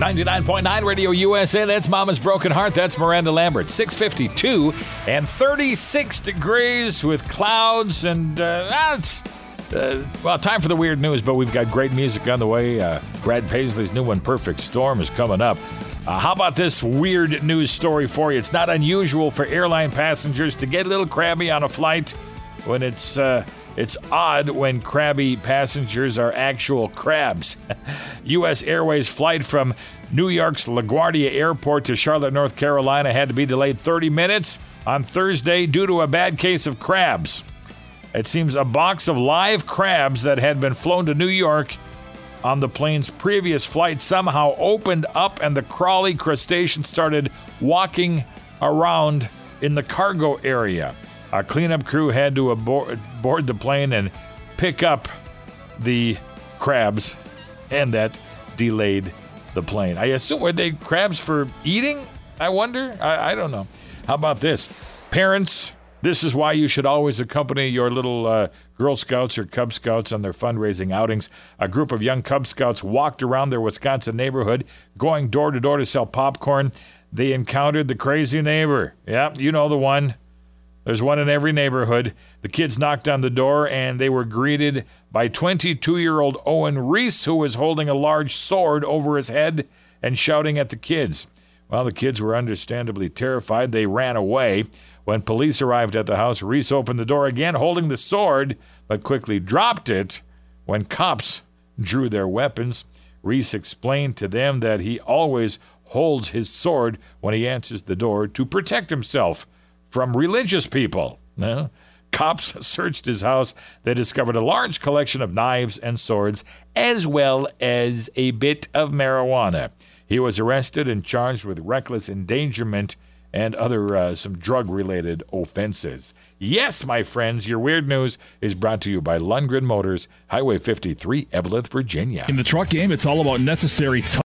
99.9 Radio USA. That's Mama's Broken Heart. That's Miranda Lambert. 652 and 36 degrees with clouds. And uh, it's, uh, well, time for the weird news, but we've got great music on the way. Uh, Brad Paisley's new one, Perfect Storm, is coming up. Uh, how about this weird news story for you? It's not unusual for airline passengers to get a little crabby on a flight when it's uh, it's odd when crabby passengers are actual crabs. U.S. Airways flight from New York's LaGuardia Airport to Charlotte, North Carolina had to be delayed 30 minutes on Thursday due to a bad case of crabs. It seems a box of live crabs that had been flown to New York on the plane's previous flight somehow opened up and the crawly crustacean started walking around in the cargo area. A cleanup crew had to abor- board the plane and pick up the crabs, and that delayed the plane. I assume were they crabs for eating? I wonder. I, I don't know. How about this? Parents, this is why you should always accompany your little uh, Girl Scouts or Cub Scouts on their fundraising outings. A group of young Cub Scouts walked around their Wisconsin neighborhood, going door to door to sell popcorn. They encountered the crazy neighbor. Yeah, you know the one. There's one in every neighborhood. The kids knocked on the door and they were greeted by 22 year old Owen Reese, who was holding a large sword over his head and shouting at the kids. While the kids were understandably terrified, they ran away. When police arrived at the house, Reese opened the door again, holding the sword, but quickly dropped it when cops drew their weapons. Reese explained to them that he always holds his sword when he answers the door to protect himself from religious people. Cops searched his house. They discovered a large collection of knives and swords, as well as a bit of marijuana. He was arrested and charged with reckless endangerment and other uh, some drug-related offenses. Yes, my friends, your weird news is brought to you by Lundgren Motors, Highway 53, Eveleth, Virginia. In the truck game, it's all about necessary.